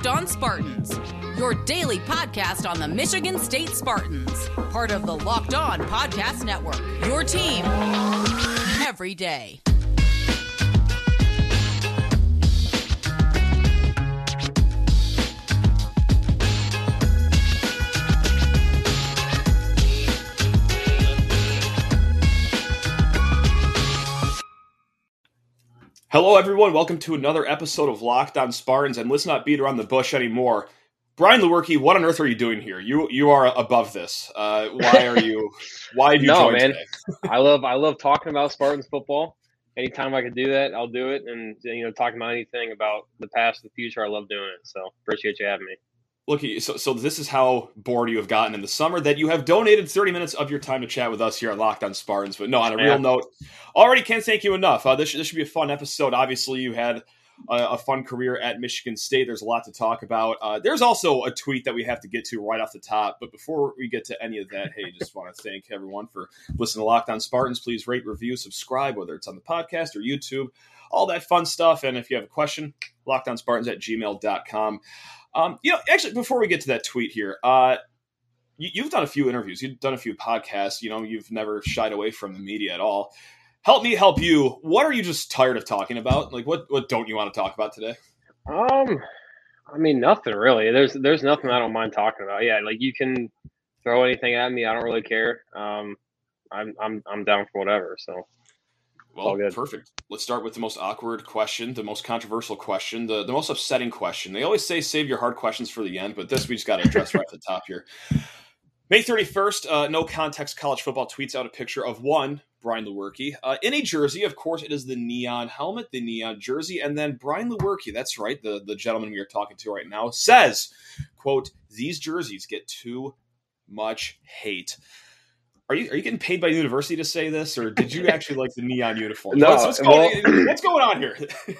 Locked On Spartans, your daily podcast on the Michigan State Spartans, part of the Locked On Podcast Network. Your team every day. Hello, everyone. Welcome to another episode of Locked On Spartans. And let's not beat around the bush anymore. Brian Lewerke, what on earth are you doing here? You you are above this. Uh, why are you? Why have you no, man. I love I love talking about Spartans football. Anytime I can do that, I'll do it. And you know, talking about anything about the past, the future, I love doing it. So appreciate you having me. Look, so so this is how bored you have gotten in the summer that you have donated 30 minutes of your time to chat with us here at Locked On Spartans. But no, on a real note, already can't thank you enough. Uh, this should, this should be a fun episode. Obviously, you had a, a fun career at Michigan State. There's a lot to talk about. Uh, there's also a tweet that we have to get to right off the top. But before we get to any of that, hey, just want to thank everyone for listening to Locked On Spartans. Please rate, review, subscribe, whether it's on the podcast or YouTube, all that fun stuff. And if you have a question, lockedonspartans at gmail.com. Um, you know, actually, before we get to that tweet here, uh, you, you've done a few interviews, you've done a few podcasts. You know, you've never shied away from the media at all. Help me help you. What are you just tired of talking about? Like, what what don't you want to talk about today? Um, I mean, nothing really. There's there's nothing I don't mind talking about. Yeah, like you can throw anything at me. I don't really care. Um, I'm I'm I'm down for whatever. So Well, perfect. Let's start with the most awkward question, the most controversial question, the, the most upsetting question. They always say save your hard questions for the end, but this we just got to address right at the top here. May 31st, uh, no context college football tweets out a picture of one, Brian Lewerke, uh, in a jersey. Of course, it is the neon helmet, the neon jersey. And then Brian Lewerke, that's right, the, the gentleman we are talking to right now, says, quote, these jerseys get too much hate. Are you, are you getting paid by the university to say this, or did you actually like the neon uniform? No, what's, what's, going, well- what's going on here? it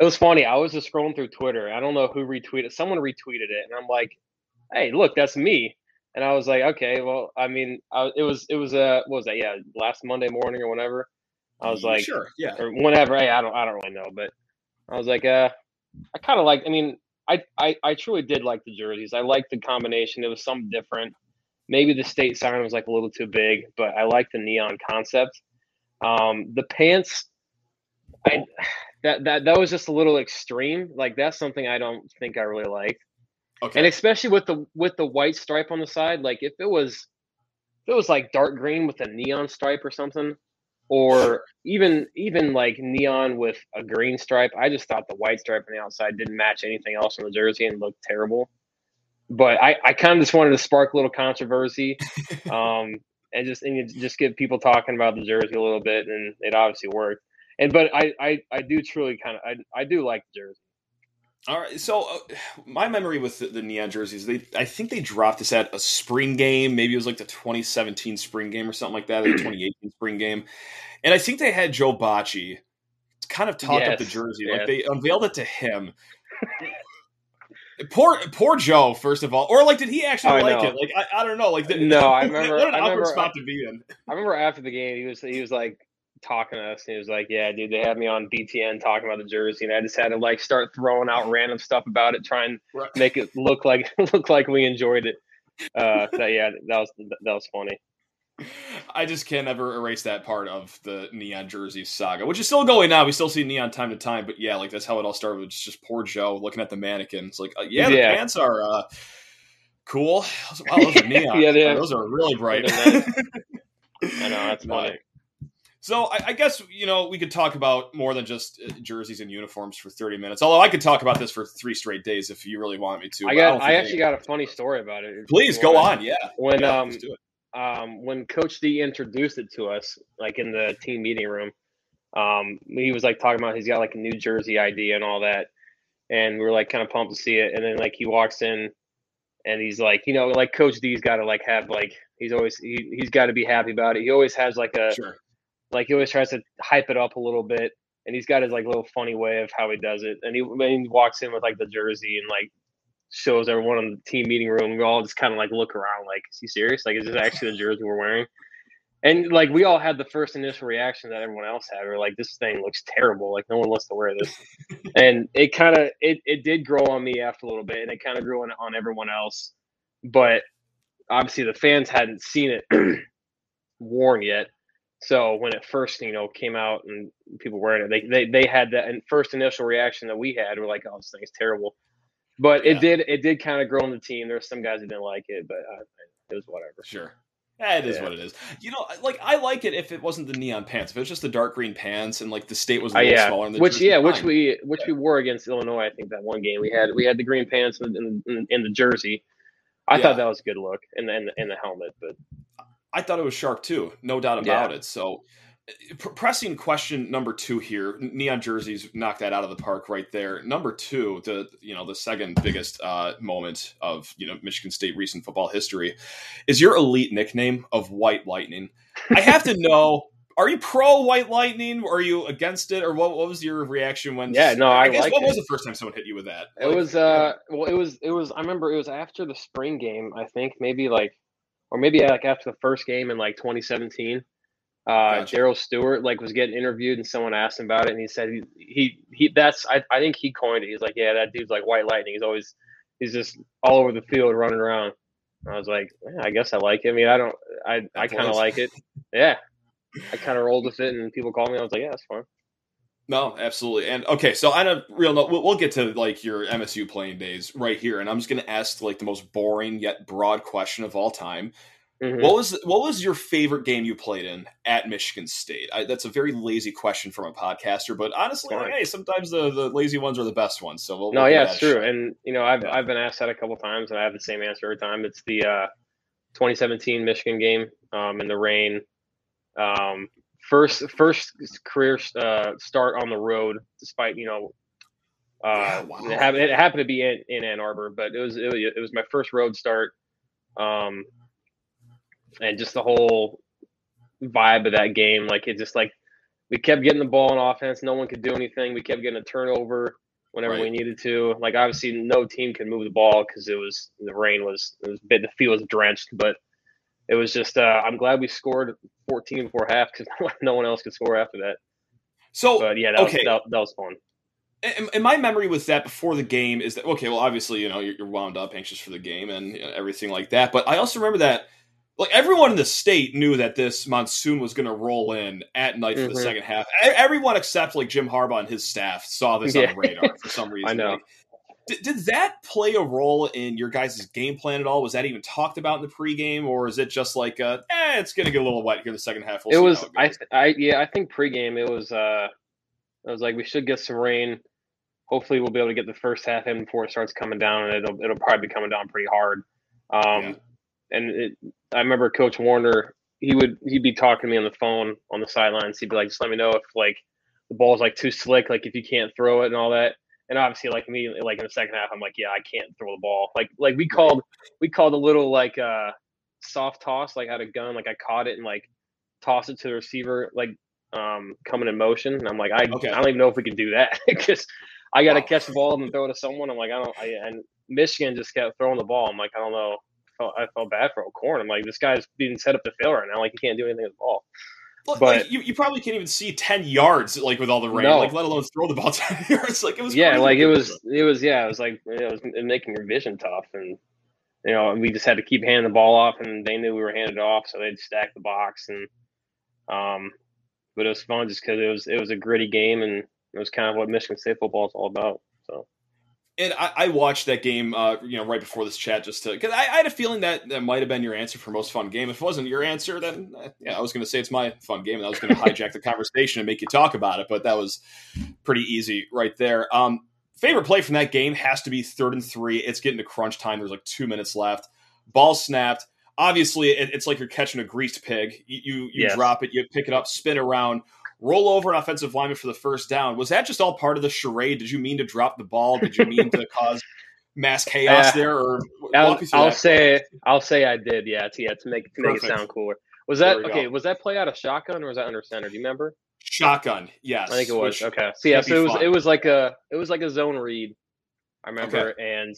was funny. I was just scrolling through Twitter. I don't know who retweeted. Someone retweeted it, and I'm like, "Hey, look, that's me." And I was like, "Okay, well, I mean, I, it was it was uh, what was that? Yeah, last Monday morning or whenever." I was like, sure, yeah. or whenever. Hey, I don't I don't really know, but I was like, uh, I kind of like. I mean, I, I I truly did like the jerseys. I liked the combination. It was something different. Maybe the state sign was like a little too big, but I like the neon concept. Um, the pants, I that that that was just a little extreme. Like that's something I don't think I really liked, Okay. and especially with the with the white stripe on the side. Like if it was if it was like dark green with a neon stripe or something, or even even like neon with a green stripe. I just thought the white stripe on the outside didn't match anything else on the jersey and looked terrible. But I, I kind of just wanted to spark a little controversy, um, and just and just get people talking about the jersey a little bit, and it obviously worked. And but I I, I do truly kind of I, I do like the jersey. All right. So uh, my memory with the, the neon jerseys, they I think they dropped this at a spring game. Maybe it was like the 2017 spring game or something like that, or the 2018 spring game. And I think they had Joe Bachie kind of talk up the jersey, yes. like they unveiled it to him. Poor, poor Joe. First of all, or like, did he actually I like know. it? Like, I, I don't know. Like, did, No, I remember- What an I awkward remember- spot to be in. I remember after the game, he was he was like talking to us, and he was like, "Yeah, dude, they had me on BTN talking about the jersey, and I just had to like start throwing out random stuff about it, trying Right. make it look like look like we enjoyed it." Uh, so yeah, that was that was funny. I just can't ever erase that part of the neon jersey saga, which is still going now. We still see neon time to time, but yeah, like that's how it all started. It's just poor Joe looking at the mannequin. It's like, uh, yeah, the Yeah. pants are uh, cool. Wow, those are neon. Yeah, are. those are really bright. I know that's funny. So I, I guess you know we could talk about more than just uh, jerseys and uniforms for thirty minutes. Although I could talk about this for three straight days if you really want me to. I got don't I actually got a funny story about it. Please go on. Yeah. When Yeah, um let's do it. Um, when Coach D introduced it to us, like in the team meeting room, um, he was like talking about he's got like a New Jersey idea and all that, and we were like kind of pumped to see it. And then like he walks in, and he's like, you know, like Coach D's got to like have like he's always he he's got to be happy about it. He always has like a Sure. like he always tries to hype it up a little bit, and he's got his like little funny way of how he does it. And he when he walks in with like the jersey and like shows everyone in the team meeting room. We all just kind of like look around, like, is he serious? Like, is this actually the jersey we're wearing? And like we all had the first initial reaction that everyone else had. We are like, "This thing looks terrible. Like no one wants to wear this." and it kind of it it did grow on me after a little bit, and it kind of grew on on everyone else. But obviously, the fans hadn't seen it worn yet. So when it first, you know, came out and people wearing it, they they, they had that and first initial reaction that we had. We're like, "Oh, this thing's terrible." But yeah. it did it did kind of grow on the team. There were some guys that didn't like it, but uh, it was whatever. Sure. Yeah, it is yeah. what it is. You know, like I like it if it wasn't the neon pants. If it was just the dark green pants and like the state was a uh, little uh, yeah. smaller. which yeah, which we which we wore against Illinois. I think that one game we had we had the green pants in, the jersey. I yeah. thought that was a good look and the, in the in the helmet, but I thought it was sharp too, no doubt about it. So pressing question number two here neon jerseys knocked that out of the park right there. Number two the you know the second biggest uh, moment of you know michigan state recent football history is your elite nickname of white lightning. I have to know are you pro white lightning? Or are you against it? Or what, what was your reaction when yeah no i, I guess what it. was the first time someone hit you with that? It like, was uh well it was it was i remember it was after the spring game i think maybe like or maybe like after the first game in like 2017 uh, gotcha. Darrell Stewart like was getting interviewed and someone asked him about it and he said he he, he that's I, I think he coined it. He's like, yeah, that dude's like white lightning. He's always he's just all over the field running around. I was like, yeah, I guess I like it. I mean, I don't, I I kind of like it. Yeah, I kind of rolled with it, and people called me. I was like, yeah, that's fine. No, absolutely. And okay, so on a real note, we'll, we'll, get to like your MSU playing days right here, and I'm just going to ask like the most boring yet broad question of all time. Mm-hmm. What was what was your favorite game you played in at Michigan State? I, that's a very lazy question from a podcaster, but honestly, like, hey, sometimes the, the lazy ones are the best ones. So we'll no, yeah, it's true. And you know, I've yeah. I've been asked that a couple times, and I have the same answer every time. It's the uh, 2017 Michigan game um, in the rain. Um, first first career uh, start on the road, despite you know. Uh, yeah, wow. it, happened, it happened to be in, in Ann Arbor, but it was, it was it was my first road start. Um, and just the whole vibe of that game. Like it just like we kept getting the ball in offense. No one could do anything. We kept getting a turnover whenever right. we needed to. Like obviously, no team could move the ball because it was the rain was it was bit the field was drenched. But it was just uh, I'm glad we scored 14 before half because no one else could score after that. So, but yeah, that okay. was, that, that was fun. And my memory with that before the game is that okay. Well, obviously, you know, you're wound up, anxious for the game, and you know, everything like that. But I also remember that like everyone in the state knew that this monsoon was going to roll in at night for mm-hmm. the second half. Everyone except like Jim Harbaugh and his staff saw this yeah. on the radar for some reason. I know. Like, did, did that play a role in your guys' game plan at all? Was that even talked about in the pregame, or is it just like, uh, eh, it's going to get a little wet here in the second half? We'll it was, it I, I, yeah, I think pregame it was, uh, it was like we should get some rain. Hopefully, we'll be able to get the first half in before it starts coming down, and it'll it'll probably be coming down pretty hard. Um, yeah and it, I remember Coach Warner. He would he'd be talking to me on the phone on the sidelines. He'd be like, "Just let me know if like the ball's like too slick, like if you can't throw it and all that." And obviously, like me, like in the second half, I'm like, "Yeah, I can't throw the ball." Like like we called we called a little like uh soft toss, like I had a gun, like I caught it and like tossed it to the receiver, like um coming in motion. And I'm like, I okay. I don't even know if we can do that because I got to wow. catch the ball and throw it to someone. I'm like, I don't. I, and Michigan just kept throwing the ball. I'm like, I don't know felt I felt bad for O'Korn. I'm like, this guy's being set up to fail right now. Like he can't do anything with the ball. Well, but like, you, you probably can't even see ten yards like with all the rain, no. like let alone throw the ball ten yards. Like it was yeah, like it was it was yeah, it was like it was making your vision tough, and you know we just had to keep handing the ball off, and they knew we were handed off, so they'd stack the box, and um, but it was fun just because it was it was a gritty game, and it was kind of what Michigan State football is all about. So and I, I, watched that game, uh, you know, right before this chat, just to because I, I, had a feeling that that might have been your answer for most fun game. If it wasn't your answer, then uh, yeah, I was going to say it's my fun game, and I was going to hijack the conversation and make you talk about it. But that was pretty easy right there. Um, favorite play from that game has to be third and three. It's getting to crunch time. There's like two minutes left. Ball snapped. Obviously, it, it's like you're catching a greased pig. You you, you yes. drop it, you pick it up, spin around roll over an offensive lineman for the first down. Was that just all part of the charade? Did you mean to drop the ball? Did you mean to cause mass chaos uh, there? Or I'll, I'll say I'll say I did. Yeah, to, yeah, to make to Perfect. make it sound cooler. Was that okay? Go. Was that play out of shotgun or was that under center? Do you remember? Shotgun. Yes, I think it was. okay. So yeah, so it was fun. it was like a it was like a zone read. I remember, okay. and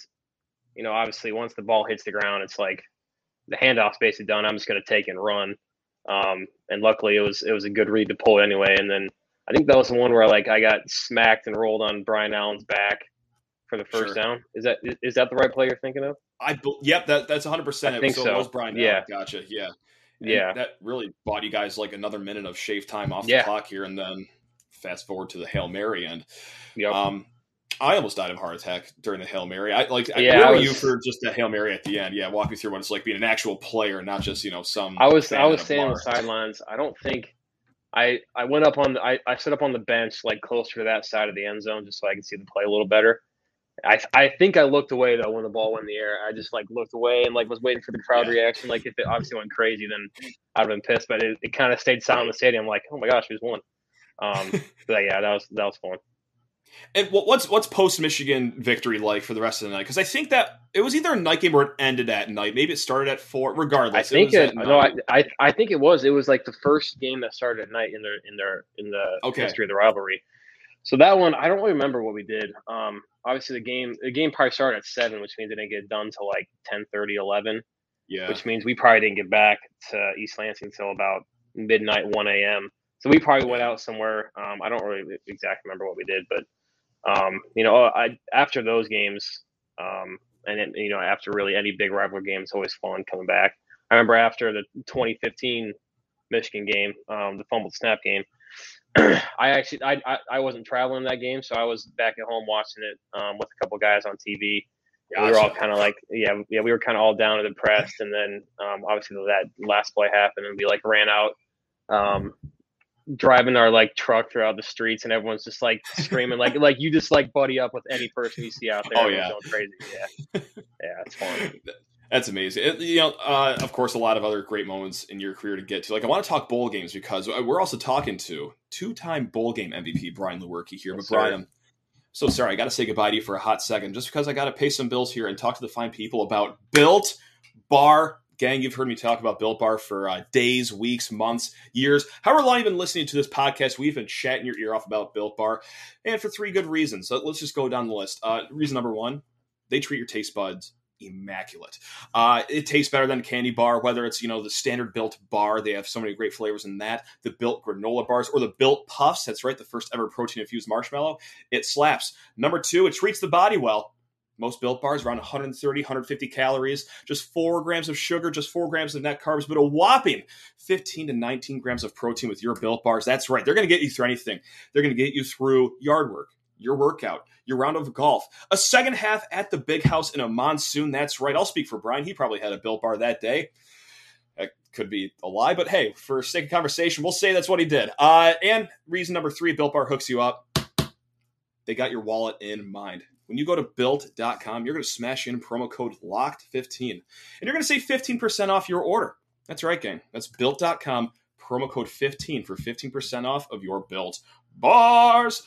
you know, obviously, once the ball hits the ground, it's like the handoff's basically done. I'm just going to take and run. Um, and luckily, it was it was a good read to pull anyway. And then I think that was the one where like I got smacked and rolled on Brian Allen's back for the first sure. down. Is that is that the right play you're thinking of? I yep, that that's 100. percent I think so. so. It was Brian. Yeah, Allen. gotcha. Yeah, and yeah. That really bought you guys like another minute of shave time off the clock here, and then fast forward to the hail mary and yep. um, I almost died of a heart attack during the hail mary. I like. Yeah, where were was, you for just the hail mary at the end? Yeah, walk me through what it's like being an actual player, not just you know some. I was I was standing on the sidelines. I don't think I I went up on the, I I set up on the bench like closer to that side of the end zone just so I could see the play a little better. I I think I looked away though when the ball went in the air. I just like looked away and like was waiting for the crowd yeah. reaction. Like if it obviously went crazy, then I'd have been pissed. But it, it kind of stayed silent in the stadium. Like oh my gosh, who's won? Um, but yeah, that was that was fun. And what's what's post Michigan victory like for the rest of the night? Because I think that it was either a night game or it ended at night. Maybe it started at four. Regardless, I think it. it no, I, I, I think it was. It was like the first game that started at night in their in their in the okay. history of the rivalry. So that one, I don't really remember what we did. Um, obviously the game the game probably started at seven, which means it didn't get done till like 10, 30, 11. Yeah. Which means we probably didn't get back to East Lansing until about midnight, one a.m. So we probably went out somewhere. Um, I don't really exactly remember what we did, but um, you know, I after those games, um, and then, you know, after really any big rival game, it's always fun coming back. I remember after the 2015 Michigan game, um, the fumbled snap game. I actually I, I, I wasn't traveling that game, so I was back at home watching it um, with a couple guys on TV. Gotcha. We were all kind of like, yeah, yeah, we were kind of all down and depressed, and then um, obviously that last play happened, and we like ran out, um, driving our like truck throughout the streets, and everyone's just like screaming, like like you just like buddy up with any person you see out there. Oh yeah, crazy. Yeah, yeah, it's fun. That's amazing. It, you know, uh, of course, a lot of other great moments in your career to get to. Like, I want to talk bowl games because we're also talking to two-time bowl game MVP Brian Lewerke here. Yes, but Brian, I'm so sorry, I got to say goodbye to you for a hot second, just because I got to pay some bills here and talk to the fine people about Built Bar. Gang, you've heard me talk about Built Bar for uh, days, weeks, months, years. However long you've been listening to this podcast, we've been chatting your ear off about Built Bar, and for three good reasons. So let's just go down the list. Uh, reason number one, they treat your taste buds immaculate. Uh, it tastes better than a candy bar, whether it's you know the standard built bar. They have so many great flavors in that. The built granola bars or the built puffs. That's right, the first ever protein infused marshmallow. It slaps. Number two, it treats the body well. Most built bars around 130, 150 calories, just four grams of sugar, just four grams of net carbs, but a whopping 15 to 19 grams of protein with your built bars. That's right. They're going to get you through anything. They're going to get you through yard work, your workout, your round of golf, a second half at the big house in a monsoon. That's right. I'll speak for Brian. He probably had a built bar that day. That could be a lie, but hey, for sake of conversation, we'll say that's what he did. Uh, and reason number three, Built Bar hooks you up. They got your wallet in mind. When you go to built.com, you're going to smash in promo code LOCKED15 and you're going to save 15% off your order. That's right, gang. That's built.com, promo code 15 for 15% off of your built bars.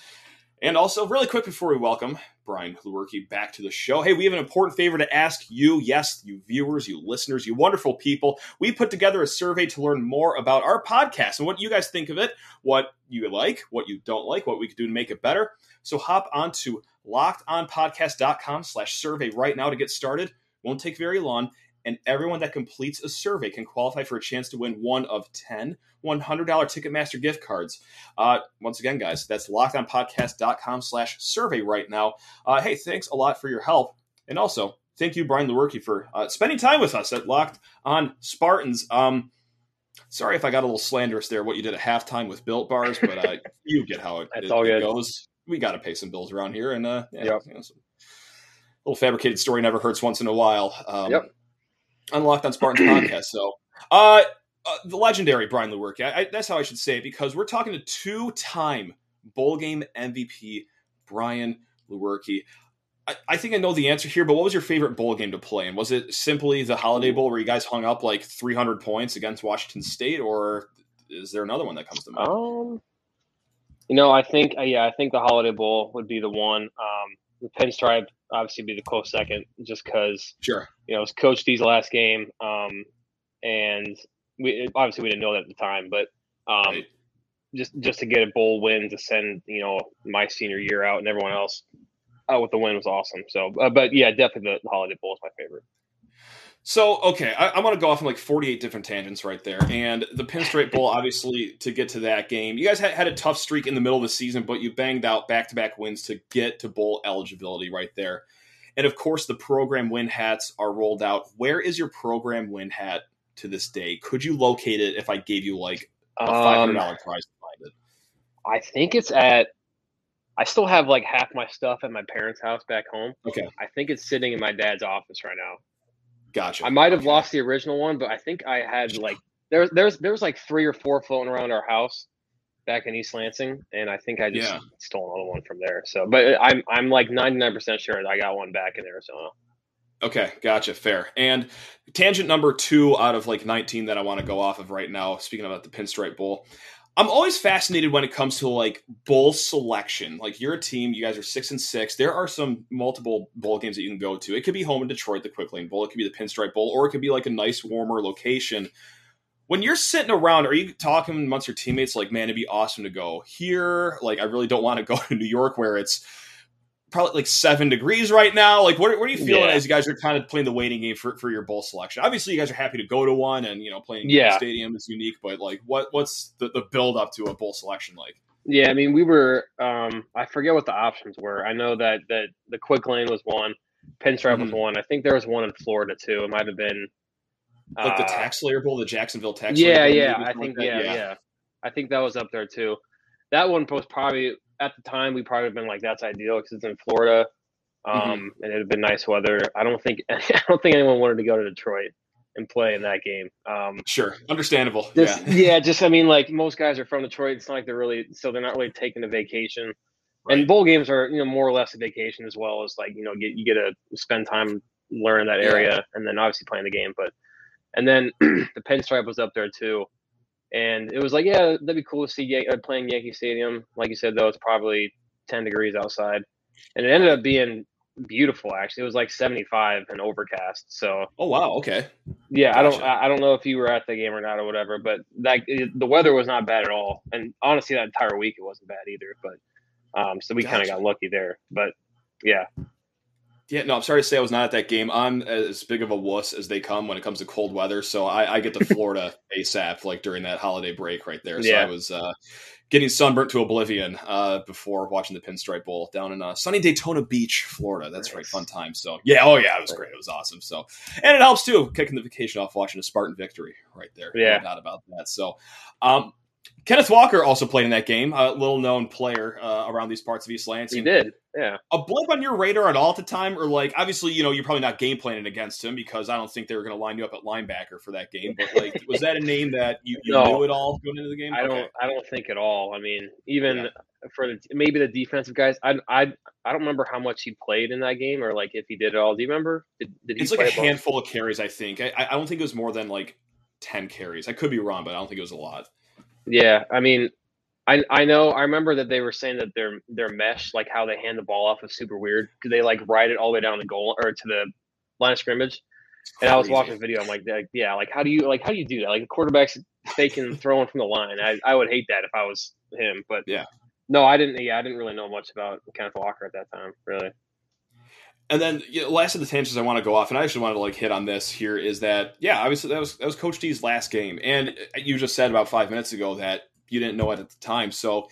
And also, really quick before we welcome Brian Lewerke back to the show, hey, we have an important favor to ask you. Yes, you viewers, you listeners, you wonderful people. We put together a survey to learn more about our podcast and what you guys think of it, what you like, what you don't like, what we could do to make it better. So hop on to lockedonpodcast.com slash survey right now to get started. Won't take very long and everyone that completes a survey can qualify for a chance to win one of 10 $100 Ticketmaster gift cards. Uh, once again, guys, that's lockedonpodcast.com slash survey right now. Uh, hey, thanks a lot for your help. And also, thank you, Brian Lewerke, for uh, spending time with us at Locked on Spartans. Um, sorry if I got a little slanderous there, what you did at halftime with Built Bars, but uh, you get how it, it, it goes. We got to pay some bills around here. And uh, yeah, yep. you know, little fabricated story never hurts once in a while. Um, yep Unlocked on Spartans podcast. So, uh, uh, the legendary Brian Lewerke. I, I, that's how I should say it because we're talking to two-time bowl game MVP Brian Lewerke. I, I think I know the answer here, but what was your favorite bowl game to play? And was it simply the Holiday Bowl where you guys hung up like 300 points against Washington State, or is there another one that comes to mind? Um, you know, I think uh, yeah, I think the Holiday Bowl would be the one. Um, the pinstripe obviously be the close second, just because sure you know it was Coach D's last game, um, and we obviously we didn't know that at the time, but um, right. just just to get a bowl win to send you know my senior year out and everyone else out with the win was awesome. So, uh, but yeah, definitely the, the Holiday Bowl is my favorite. So, okay, I, I want to go off on like 48 different tangents right there. And the Pinstripe Bowl, obviously, to get to that game, you guys had, had a tough streak in the middle of the season, but you banged out back to back wins to get to bowl eligibility right there. And of course, the program win hats are rolled out. Where is your program win hat to this day? Could you locate it if I gave you like a $500 um, prize to find it? I think it's at I still have like half my stuff at my parents' house back home. Okay. I think it's sitting in my dad's office right now. Gotcha. I might have okay. lost the original one, but I think I had like there's there's there's like three or four floating around our house back in East Lansing, and I think I just yeah. stole another one from there. So, but I'm I'm like 99 percent sure that I got one back in Arizona. Okay, gotcha. Fair. And tangent number two out of like 19 that I want to go off of right now. Speaking about the Pinstripe Bowl, I'm always fascinated when it comes to like bowl selection. Like you're a team, you guys are six and six. There are some multiple bowl games that you can go to. It could be home in Detroit, the Quick Lane Bowl. It could be the Pinstripe Bowl, or it could be like a nice, warmer location. When you're sitting around, are you talking amongst your teammates like, man, it'd be awesome to go here? Like, I really don't want to go to New York where it's probably like seven degrees right now. Like, what, what are you feeling yeah. as you guys are kind of playing the waiting game for, for your bowl selection? Obviously, you guys are happy to go to one, and you know, playing yeah. stadium is unique. But like, what what's the, the build up to a bowl selection like? Yeah, I mean, we were. Um, I forget what the options were. I know that that the quick lane was one, pinstripe mm-hmm. was one. I think there was one in Florida too. It might have been like uh, the TaxSlayer Bowl, the Jacksonville Tax. Yeah, yeah. I think yeah, yeah, yeah. I think that was up there too. That one was probably at the time we probably have been like that's ideal because it's in Florida. Mm-hmm. um, mm-hmm. and it had been nice weather. I don't think I don't think anyone wanted to go to Detroit and play in that game. Um, sure, understandable. Just, yeah, yeah. Just I mean, like most guys are from Detroit. It's not like they're really so they're not really taking a vacation. Right. And bowl games are you know more or less a vacation as well as like you know get you get to spend time learning that area yeah. and then obviously playing the game. But and then the pinstripe was up there too. And it was like, yeah, that'd be cool to see Yan- uh, playing Yankee Stadium. Like you said, though, it's probably 10 degrees outside. And it ended up being beautiful actually. It was like 75 and overcast. So Oh wow, okay. Yeah, gotcha. I don't I don't know if you were at the game or not or whatever, but that the weather was not bad at all. And honestly that entire week it wasn't bad either, but um so we gotcha. kind of got lucky there. But yeah. Yeah, no, I'm sorry to say I was not at that game. I'm as big of a wuss as they come when it comes to cold weather, so I, I get to Florida ASAP, like during that holiday break right there. So yeah. I was uh, getting sunburnt to oblivion uh, before watching the Pinstripe Bowl down in uh, sunny Daytona Beach, Florida. That's nice. right, fun time. So yeah, oh yeah, it was great. It was awesome. So and it helps too, kicking the vacation off watching a Spartan victory right there. Yeah, no doubt about that. So um, Kenneth Walker also played in that game, a little known player uh, around these parts of East Lansing. He did, yeah. A blip on your radar at all at the time, or like obviously, you know, you're probably not game planning against him because I don't think they were going to line you up at linebacker for that game. But like, was that a name that you, you no, knew at all going into the game? I okay. don't, I don't think at all. I mean, even yeah. for the, maybe the defensive guys, I, I, I don't remember how much he played in that game or like if he did it all. Do you remember? Did, did it's like a handful of carries, I think. I, I don't think it was more than like ten carries. I could be wrong, but I don't think it was a lot. Yeah, I mean, I I know I remember that they were saying that their their mesh, like how they hand the ball off, is super weird because they like ride it all the way down the goal or to the line of scrimmage. And I was watching the video. I'm like, yeah, like how do you like how do you do that? Like the quarterback's faking throwing from the line. I, I would hate that if I was him. But yeah, no, I didn't. Yeah, I didn't really know much about Kenneth Walker at that time, really. And then you know, last of the tangents I want to go off, and I actually wanted to like hit on this here is that yeah, obviously that was that was Coach D's last game, and you just said about five minutes ago that you didn't know it at the time. So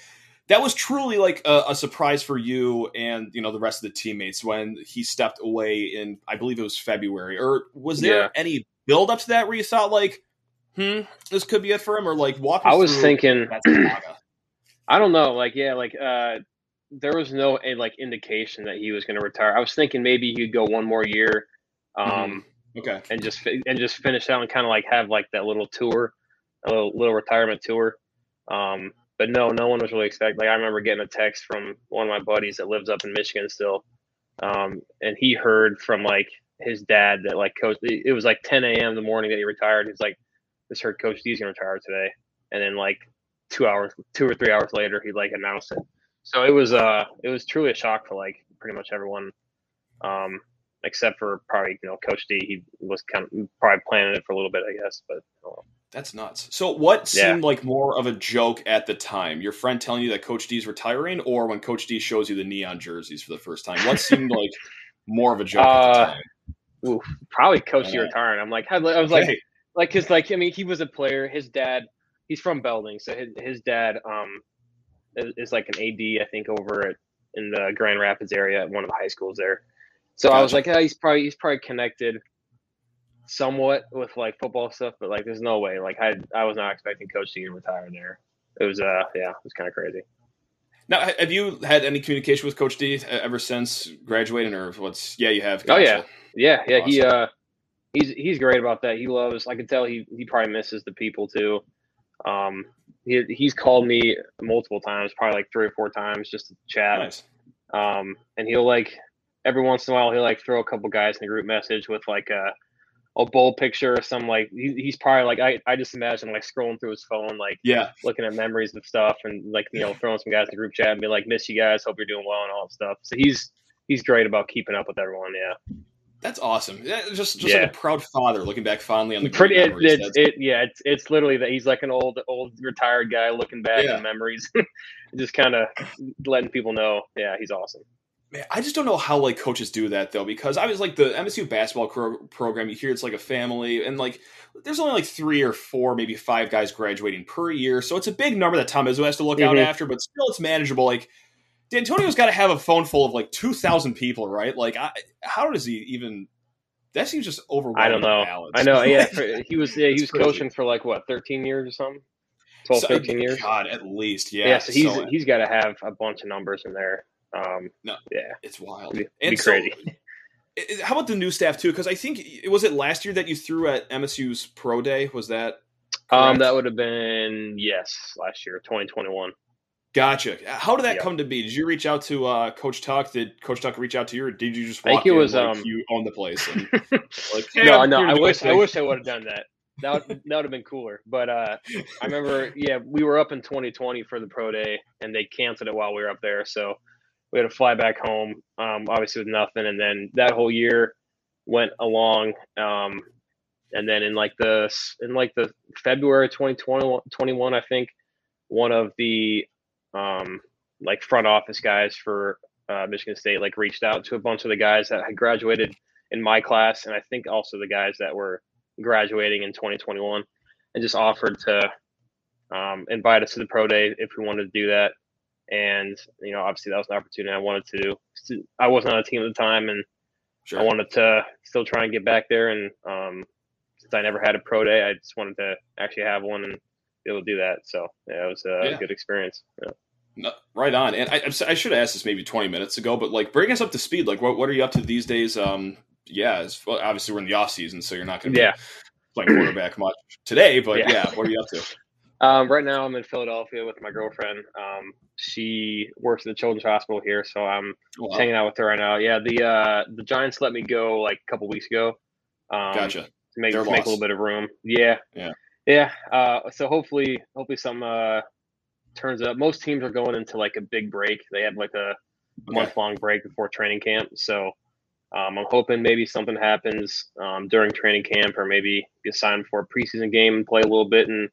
that was truly like a, a, surprise for you and you know the rest of the teammates when he stepped away in I believe it was February. Or was there yeah. any build up to that where you thought like, hmm, this could be it for him, or like walk? I was thinking. I don't know. Like yeah, like uh, there was no like indication that he was going to retire. I was thinking maybe he'd go one more year. Mm-hmm. Um, mm-hmm. Okay. And just and just finish out and kind of like have like that little tour, a little little retirement tour. Um, but no, no one was really expecting. Like I remember getting a text from one of my buddies that lives up in Michigan still, um, and he heard from like his dad that like coach. It was like 10 a.m. the morning that he retired. He's like, "Just heard Coach D's gonna retire today," and then like two hours, two or three hours later, he like announced it. So it was uh, it was truly a shock for like pretty much everyone, um, except for probably you know Coach D. He was kind of probably planning it for a little bit, I guess, but. Uh, that's nuts. So, what seemed yeah. like more of a joke at the time? Your friend telling you that Coach D is retiring, or when Coach D shows you the neon jerseys for the first time? What seemed like more of a joke uh, at the uh, time? Ooh, probably Coach yeah. retiring. I'm like, I was like, like, cause like, I mean, he was a player. His dad, he's from Belding, so his, his dad um is, like an AD, I think, over at in the Grand Rapids area at one of the high schools there. So gotcha. I was like, yeah, he's probably he's probably connected somewhat with like football stuff, but like, there's no way. Like, I I was not expecting Coach D to retire there. It was uh, yeah, it was kind of crazy. Now, have you had any communication with Coach D ever since graduating, or what's? Yeah, you have. Gotcha. Oh yeah, yeah, yeah. Awesome. He uh, he's he's great about that. He loves. I can tell he he probably misses the people too. Um, he he's called me multiple times, probably like three or four times, just to chat. Nice. Um, and he'll like every once in a while he'll like throw a couple guys in the group message with like a a bowl picture or some like he, he's probably like I, I just imagine like scrolling through his phone like yeah. looking at memories of stuff and like you know throwing some guys in the group chat and be like miss you guys. Hope you're doing well and all that stuff. So he's he's great about keeping up with everyone yeah that's awesome just just yeah. like a proud father looking back fondly on the pretty it, it, it, yeah it's it's literally that he's like an old old retired guy looking back yeah. at memories just kind of letting people know yeah he's awesome Man, I just don't know how like coaches do that though, because I was like the MSU basketball pro- program. You hear it's like a family, and like there's only like three or four, maybe five guys graduating per year, so it's a big number that Tom Izzo has to look mm-hmm. out after. But still, it's manageable. Like Dantonio's got to have a phone full of like two thousand people, right? Like, I, how does he even? That seems just overwhelming. I don't know. I know. Yeah, he was. Yeah, he was coaching for like what, thirteen years or something. 12, so, 13 years. God, at least, yeah. Yeah, so he's so, he's got to have a bunch of numbers in there. Um, no, yeah, it's wild. It'd be, be crazy. So, how about the new staff too? Because I think it was it last year that you threw at MSU's pro day. Was that? Correct? Um, that would have been yes, last year, twenty twenty one. Gotcha. How did that yep. come to be? Did you reach out to uh, Coach Tuck? Did Coach Tuck reach out to you, or did you just walk I think it was, like um, you own the place? And, like, hey, no, no. I wish I wish I would have done that. That would, that would have been cooler. But uh, I remember, yeah, we were up in 2020 for the pro day, and they canceled it while we were up there. So we had to fly back home, um, obviously with nothing, and then that whole year went along. Um, and then in like the in like the February 2021, I think one of the um, like front office guys for uh, Michigan State like reached out to a bunch of the guys that had graduated in my class, and I think also the guys that were graduating in 2021, and just offered to um, invite us to the pro day if we wanted to do that and you know obviously that was an opportunity I wanted to. I wasn't on a team at the time, and sure. I wanted to still try and get back there. And um, since I never had a pro day, I just wanted to actually have one and be able to do that. So yeah, it was a yeah. good experience. Yeah. No, right on. And I, I should have asked this maybe 20 minutes ago, but like bring us up to speed. Like, what, what are you up to these days? Um, yeah, well, obviously we're in the off season, so you're not going to be yeah. playing quarterback much today. But yeah. yeah, what are you up to? Um, right now, I'm in Philadelphia with my girlfriend. Um, she works at the Children's Hospital here, so I'm oh, wow. hanging out with her right now. Yeah, the uh, the Giants let me go like a couple weeks ago. Um, gotcha. To make make a little bit of room. Yeah. Yeah. Yeah. Uh, so hopefully, hopefully some uh, turns up. Most teams are going into like a big break. They have like a month long break before training camp. So um, I'm hoping maybe something happens um, during training camp, or maybe get signed for a preseason game and play a little bit and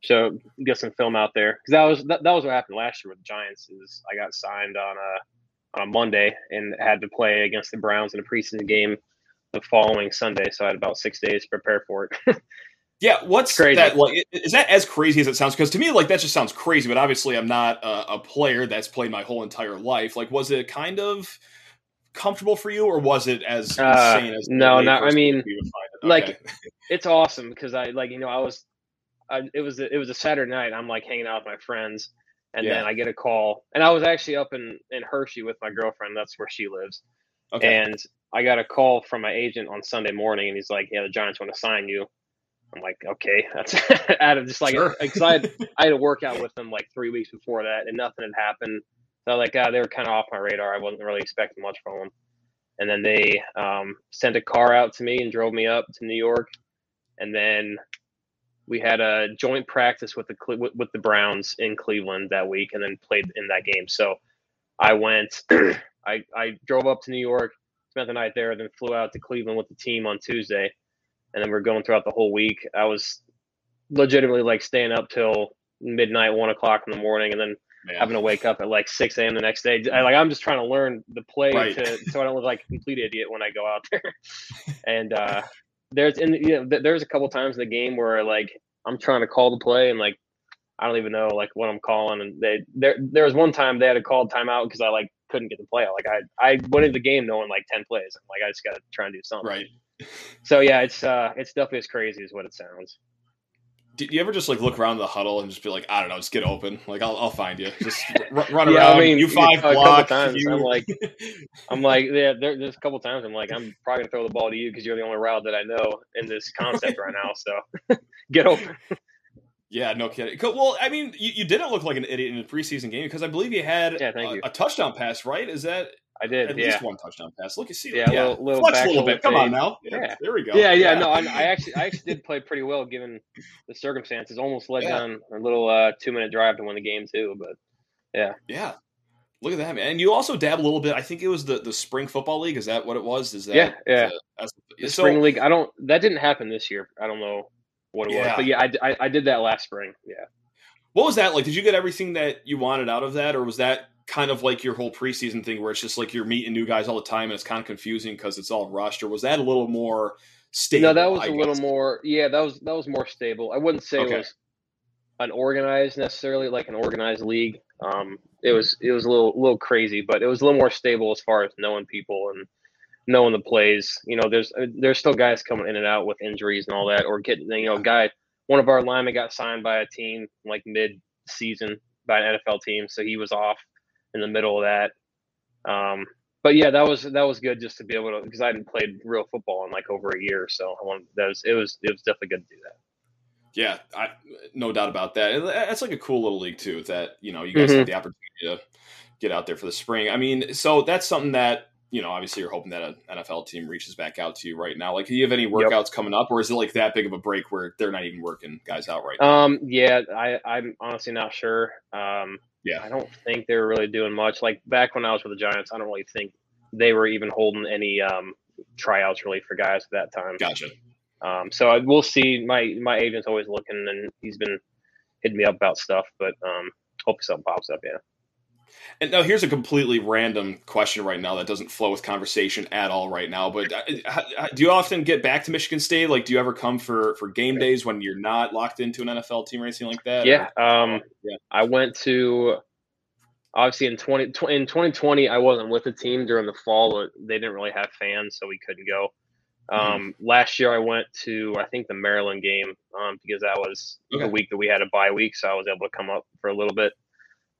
show get some film out there because that was that, that was what happened last year with the Giants. Is I got signed on a on a Monday and had to play against the Browns in a preseason game the following Sunday, so I had about six days to prepare for it. yeah, what's crazy. that like? Is that as crazy as it sounds? Because to me, like that just sounds crazy. But obviously, I'm not a, a player that's played my whole entire life. Like, was it kind of comfortable for you, or was it as uh, insane as no? Not. I mean, okay. like it's awesome because I like you know I was I, it was a, it was a Saturday night. I'm like hanging out with my friends, and yeah. then I get a call, and I was actually up in in Hershey with my girlfriend. That's where she lives. Okay. And I got a call from my agent on Sunday morning, and he's like, "Yeah, the Giants want to sign you." I'm like, "Okay, that's out of just like because I had I had a workout with them like three weeks before that, and nothing had happened. So like, ah, they were kind of off my radar. I wasn't really expecting much from them. And then they um, sent a car out to me and drove me up to New York. And then we had a joint practice with the with the Browns in Cleveland that week, and then played in that game. So I went, I I drove up to New York, spent the night there, then flew out to Cleveland with the team on Tuesday, and then we're going throughout the whole week. I was legitimately like staying up till midnight, one o'clock in the morning, and then Man. having to wake up at like 6 a.m. the next day. I, like I'm just trying to learn the play Right. to so I don't look like a complete idiot when I go out there. and uh, there's in you know, there's a couple times in the game where like I'm trying to call the play and like I don't even know like what I'm calling. And they there there was one time they had to call timeout because I like couldn't get the play out. Like I I went into the game knowing like 10 plays. I'm like I just got to try and do something. right. So yeah, it's uh it's definitely as crazy as what it sounds. Do you ever just like look around the huddle and just be like, I don't know, just get open. Like I'll, I'll find you. Just r- run Yeah, I mean, you five a couple block. times, you- I'm like- I'm like, yeah, there, there's a couple times I'm like, I'm probably gonna throw the ball to you because you're the only route that I know in this concept right now. So get open. yeah, no kidding. Well, I mean, you, you didn't look like an idiot in the preseason game because I believe you had Yeah, a, you. a touchdown pass, right? Is that I did, at yeah, least one touchdown pass? Look, you see, Yeah, yeah, little- little flex a little shoulder bit. Come on fade. now. Yeah, Yeah. there we go. yeah, yeah. No, I, I actually, I actually did play pretty well given the circumstances. Almost led Yeah. down a little uh, two minute drive to win the game too. But Yeah. Yeah. Look at that, man. And you also dab a little bit. I think it was the, the spring football league. Is that what it was? Is that Yeah, yeah. the- that's- the so, spring league, I don't. That didn't happen this year. I don't know what it was, Yeah. but yeah, I did that last spring. Yeah. what was that like? Did you get everything that you wanted out of that, or was that kind of like your whole preseason thing, where it's just like you're meeting new guys all the time and it's kind of confusing because it's all rushed, or was that a little more stable? No, that was I a little more. Yeah, that was that was more stable. I wouldn't say Okay. it was an organized necessarily like an organized league. Um, it was it was a little little crazy, but it was a little more stable as far as knowing people and knowing the plays. You know, there's there's still guys coming in and out with injuries and all that, or getting you know, guy one of our linemen got signed by a team like mid season by an NFL team, so he was off in the middle of that. Um, but yeah, that was that was good just to be able to because I hadn't played real football in like over a year, so I wanted that was it was it was definitely good to do that. Yeah, I, no doubt about that. And That's like a cool little league too. That you know you guys Mhm. have the opportunity to get out there for the spring. I mean, so that's something that you know obviously you're hoping that an NFL team reaches back out to you right now. Like, do you have any workouts coming up, or is it like that big of a break where they're not even working guys out right now? Um, yeah, I I'm honestly not sure. Um, Yeah. I don't think they were really doing much. Like back when I was with the Giants, I don't really think they were even holding any um tryouts really for guys at that time. Gotcha. Um, so I, we'll see. My my agent's always looking, and he's been hitting me up about stuff. But um, hopefully something pops up. Yeah. And now here's a completely random question right now that doesn't flow with conversation at all right now. But uh, how- how- do you often get back to Michigan State? Like, do you ever come for for game days when you're not locked into an NFL team or anything like that? Yeah. Or- Um, yeah. I went to obviously in 20 in 2020 I wasn't with the team during the fall. They didn't really have fans, so we couldn't go. Um, last year I went to I think the Maryland game um, because that was Okay. the week that we had a bye week, so I was able to come up for a little bit.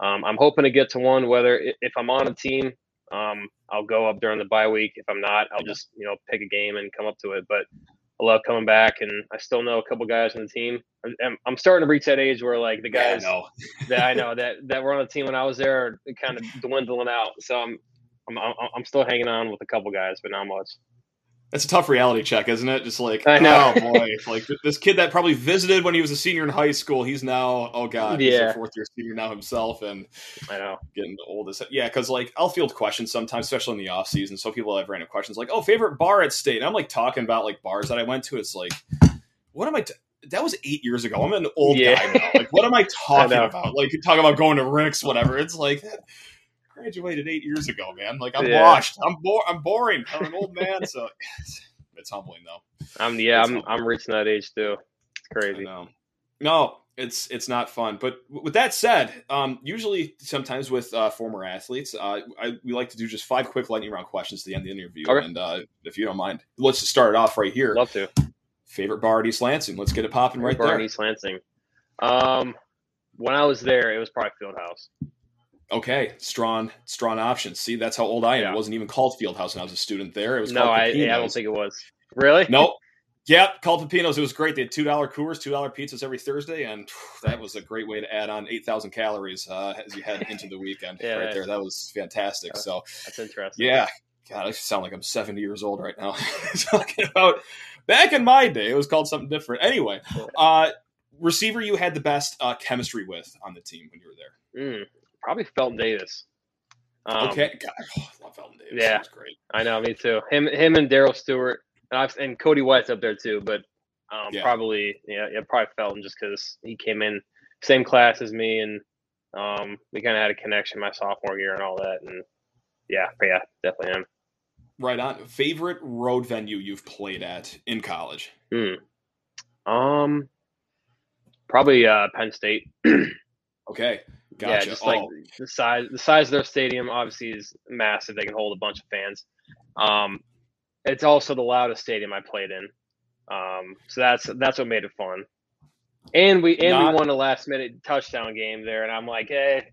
Um, I'm hoping to get to one. Whether if I'm on a team, um, I'll go up during the bye week. If I'm not, I'll just you know pick a game and come up to it. But I love coming back, and I still know a couple guys on the team. I'm, I'm starting to reach that age where like the Yeah, guys no. that I know that that were on the team when I was there are kind of dwindling out. So I'm I'm I'm, I'm still hanging on with a couple guys, but not much. That's a tough reality check, isn't it? Just like, I oh boy, like this kid that probably visited when he was a senior in high school, he's now, oh god, he's Yeah. a fourth year senior now himself, and I know. getting old as yeah. Because like I'll field questions sometimes, especially in the off season. So people have random questions like, oh, favorite bar at state. And I'm like talking about like bars that I went to. It's like, what am I? T- that was eight years ago. I'm an old Yeah. guy now. Like, what am I talking know. about? Like, talking about going to Rick's, whatever. It's like. Graduated eight years ago, man. Like I'm Yeah. washed. I'm bo- I'm boring. I'm an old man, so it's, it's humbling though. I'm yeah. That's I'm all. I'm reaching that age too. It's crazy. No, it's it's not fun. But with that said, um, usually sometimes with uh, former athletes, uh, I, we like to do just five quick lightning round questions at the end of the interview. Okay. And uh, if you don't mind, let's just start it off right here. Love to. Favorite bar at East Lansing? Let's get it popping right Bar there. East Lansing. Um, when I was there, it was probably Fieldhouse. Okay, strong strong options. See, that's how old I am. Yeah. It wasn't even called Fieldhouse when I was a student there. It was No, I yeah, I don't think it was. Really? Nope. Yep, called Pepinos. It was great. They had two dollar Coors, two dollar pizzas every Thursday, and phew, that was a great way to add on eight thousand calories uh, as you head into the weekend. Yeah, right there, that was fantastic. So That's interesting. yeah, God, I sound like I'm seventy years old right now. Talking about back in my day, it was called something different. Anyway, uh, receiver you had the best uh, chemistry with on the team when you were there. Mm, probably Felton Davis. Um, okay, God, oh, I love Felton Davis. yeah. Was great. I know, me too. Him, him, and Darrell Stewart, and, I've, and Cody White's up there too. But um, Yeah. probably, yeah, yeah, probably Felton just because he came in same class as me, and Um, we kind of had a connection my sophomore year and all that, and yeah, yeah, definitely am. Right on. Favorite road venue you've played at in college? Hmm. Um, probably uh, Penn State. okay, gotcha. Yeah, just like oh. the size, the size of their stadium obviously is massive. They can hold a bunch of fans. Um, it's also the loudest stadium I played in. Um, so that's that's what made it fun. And we and Not, we won a last minute touchdown game there, and I'm like, hey,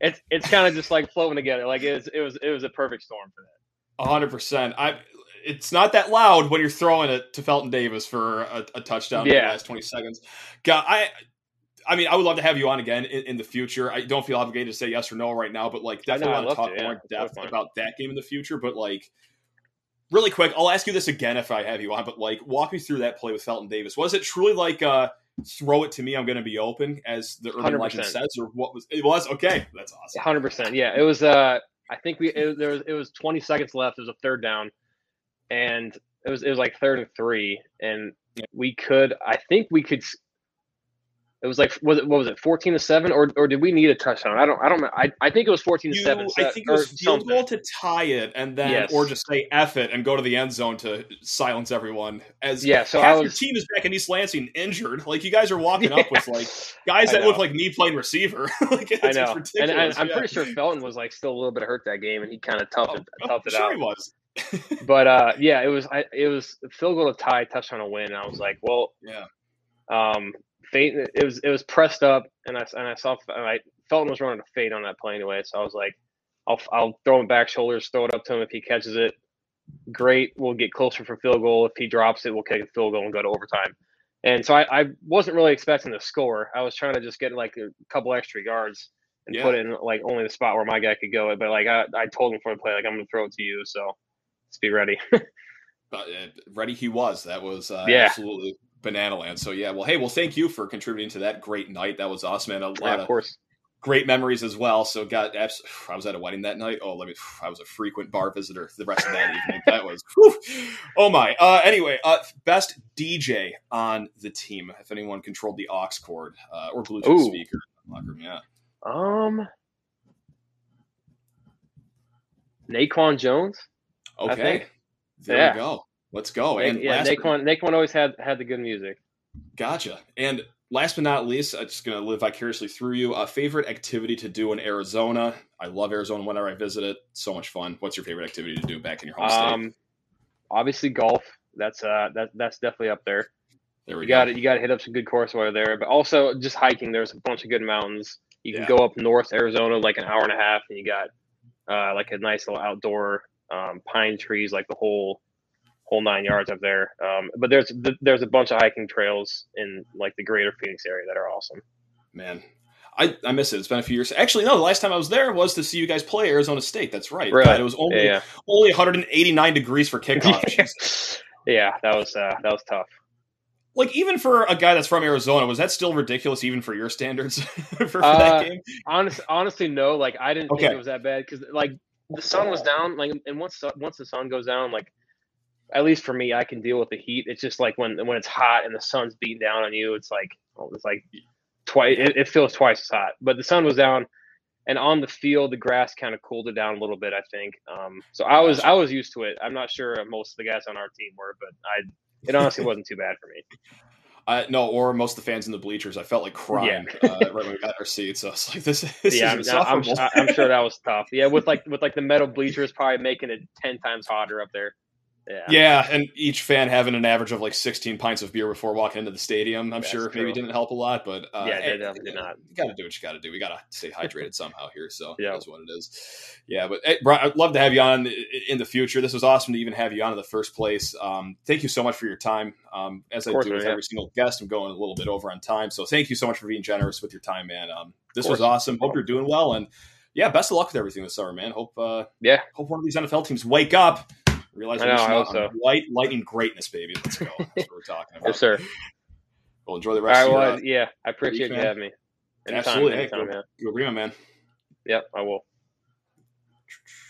it's it's kind of just like floating together. Like it was it was it was a perfect storm for that. hundred percent. I it's not that loud when you're throwing it to Felton Davis for a, a touchdown yeah. in the last twenty seconds. God, I I mean, I would love to have you on again in, in, the future. I don't feel obligated to say yes or no right now, but like definitely want to talk to, more in depth about that game in the future. But like really quick, I'll ask you this again if I have you on, but like walk me through that play with Felton Davis. Was it truly like uh throw it to me, I'm going to be open, as the urban 100%. legend says, or what was it? Was okay, that's awesome. Hundred percent, yeah. It was. Uh, I think we it, there was it was 20 seconds left. It was a third down, and it was it was like third and three, and we could. I think we could it was like was it what was it fourteen to seven or or did we need a touchdown? I don't I don't know. I, I think it was fourteen you, to seven. I think it was field goal to tie it and then yes. or just say F it and go to the end zone to silence everyone. As yeah, so half was, your team is back in East Lansing injured. Like you guys are walking yeah. up with like guys that look like me playing receiver. like I know, and, and I'm pretty sure Felton was like still a little bit hurt that game, and he kind of toughed, oh, it, toughed it sure out. He was. but uh, yeah, it was I, it was field goal to tie, touchdown to win. And I was like, well, yeah. Um, It was it was pressed up, and I and I saw and I Felton was running a fade on that play anyway. So I was like, I'll I'll throw him back shoulders, throw it up to him if he catches it. Great, we'll get closer for field goal. If he drops it, we'll kick a field goal and go to overtime. And so I, I wasn't really expecting to score. I was trying to just get like a couple extra yards and yeah. put it in like only the spot where my guy could go. But like I, I told him for the play, like I'm going to throw it to you. So let's be ready. uh, ready he was. That was uh, yeah. absolutely Banana Land. So yeah, well, hey, well, thank you for contributing to that great night. That was awesome, and a lot yeah, of, of course great memories as well. So got I was at a wedding that night. Oh, let me. I was a frequent bar visitor the rest of that evening. That was. Whew, oh my. Uh, anyway, uh, best DJ on the team. If anyone controlled the aux cord uh, or Bluetooth Ooh. speaker, locker room, yeah. Um. Naquan Jones. Okay. There yeah. we go. Let's go. And yeah, Naquan, Naquan always had had the good music. Gotcha. And last but not least, I'm just gonna live vicariously through you. A favorite activity to do in Arizona? I love Arizona whenever I visit it. So much fun. What's your favorite activity to do back in your home state? Um, obviously golf. That's uh that that's definitely up there. There we you go. Got you got to hit up some good course weather there, but also just hiking. There's a bunch of good mountains. You can yeah. go up north Arizona like an hour and a half, and you got uh, like a nice little outdoor um, pine trees, like the whole whole nine yards up there. Um, but there's there's a bunch of hiking trails in like the greater Phoenix area that are awesome. Man, I, I miss it. It's been a few years. Actually, no. The last time I was there was to see you guys play Arizona State. That's right. Right. God, it was only yeah. only 189 degrees for kickoff. yeah, that was uh, that was tough. Like even for a guy that's from Arizona, was that still ridiculous even for your standards for, for uh, that game? Honest, honestly, no. Like I didn't okay. think it was that bad because like the sun was down. Like and once once the sun goes down, like at least for me, I can deal with the heat. It's just like when when it's hot and the sun's beating down on you, it's like oh, it's like twice. It, it, feels twice as hot. But the sun was down, and on the field, the grass kind of cooled it down a little bit. I think. Um, so I was I was used to it. I'm not sure most of the guys on our team were, but I it honestly wasn't too bad for me. Uh, no, or most of the fans in the bleachers. I felt like crying yeah. uh, right when we got our seats. So I was like, "This, this yeah, is I'm, I'm, I'm, sure that was tough. Yeah, with like with like the metal bleachers probably making it ten times hotter up there. Yeah. yeah, and each fan having an average of like 16 pints of beer before walking into the stadium, I'm That's sure true. maybe didn't help a lot, but uh, yeah, it definitely did not. You got to do what you got to do. We got to stay hydrated somehow here, so yeah. that's what it is. Yeah, but hey, Brian, I'd love to have you on in the future. This was awesome to even have you on in the first place. Um, thank you so much for your time. Um, as I do with every single guest, I'm going a little bit over on time, so thank you so much for being generous with your time, man. Um, this was awesome. Hope you're doing well, and yeah, best of luck with everything this summer, man. Hope uh, yeah, hope one of these NFL teams wake up Realize we're know, so. white lightning greatness, baby. Let's go. That's what we're talking about. yes, sir. Well, enjoy the rest. All right, well, your, uh, yeah, I appreciate you having me. Anytime, Absolutely. Anytime, hey, go, man. Go man. Yep, I will.